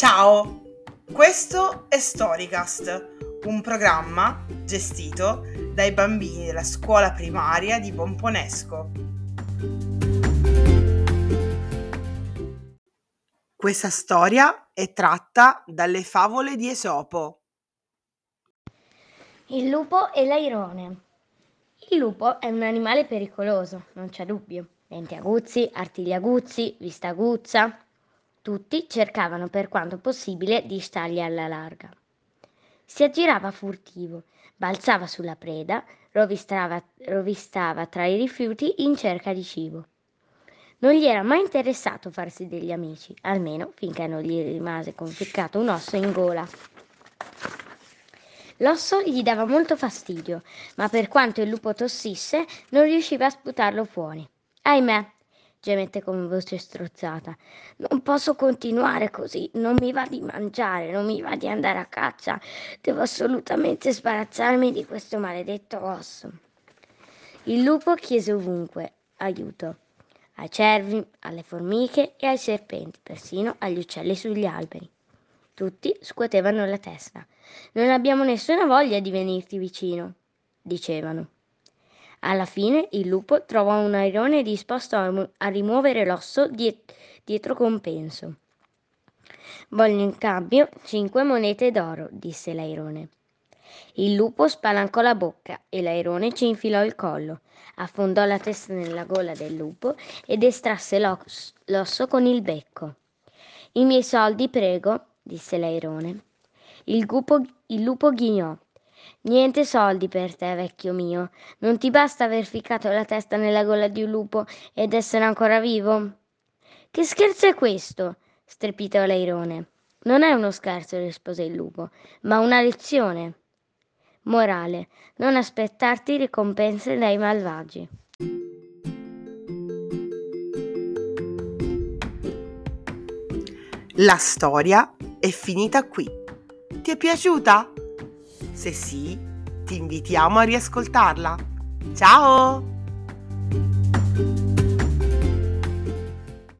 Ciao, questo è Storycast, un programma gestito dai bambini della scuola primaria di Pomponesco. Questa storia è tratta dalle favole di Esopo. Il lupo e l'airone. Il lupo è un animale pericoloso, non c'è dubbio. Denti aguzzi, artigli aguzzi, vista aguzza, tutti cercavano per quanto possibile di stargli alla larga. Si aggirava furtivo, balzava sulla preda, rovistava, rovistava tra i rifiuti in cerca di cibo. Non gli era mai interessato farsi degli amici, almeno finché non gli rimase conficcato un osso in gola. L'osso gli dava molto fastidio, ma per quanto il lupo tossisse, non riusciva a sputarlo fuori. Ahimè, gemette con voce strozzata. Non posso continuare così, non mi va di mangiare, non mi va di andare a caccia. Devo assolutamente sbarazzarmi di questo maledetto osso. Il lupo chiese ovunque aiuto, ai cervi, alle formiche e ai serpenti, persino agli uccelli sugli alberi. Tutti scuotevano la testa. Non abbiamo nessuna voglia di venirti vicino, dicevano. Alla fine il lupo trovò un airone disposto a, a rimuovere l'osso diet- dietro compenso. Voglio in cambio cinque monete d'oro, disse l'airone. Il lupo spalancò la bocca e l'airone ci infilò il collo, affondò la testa nella gola del lupo ed estrasse l'os- l'osso con il becco. I miei soldi, prego, disse l'airone. Il, gupo, il lupo ghignò. Niente soldi per te, vecchio mio. Non ti basta aver ficcato la testa nella gola di un lupo ed essere ancora vivo? Che scherzo è questo? strepitò l'airone. Non è uno scherzo, rispose il lupo, ma una lezione. Morale, non aspettarti ricompense dai malvagi. La storia è finita qui. Ti è piaciuta? Se sì, ti invitiamo a riascoltarla. Ciao!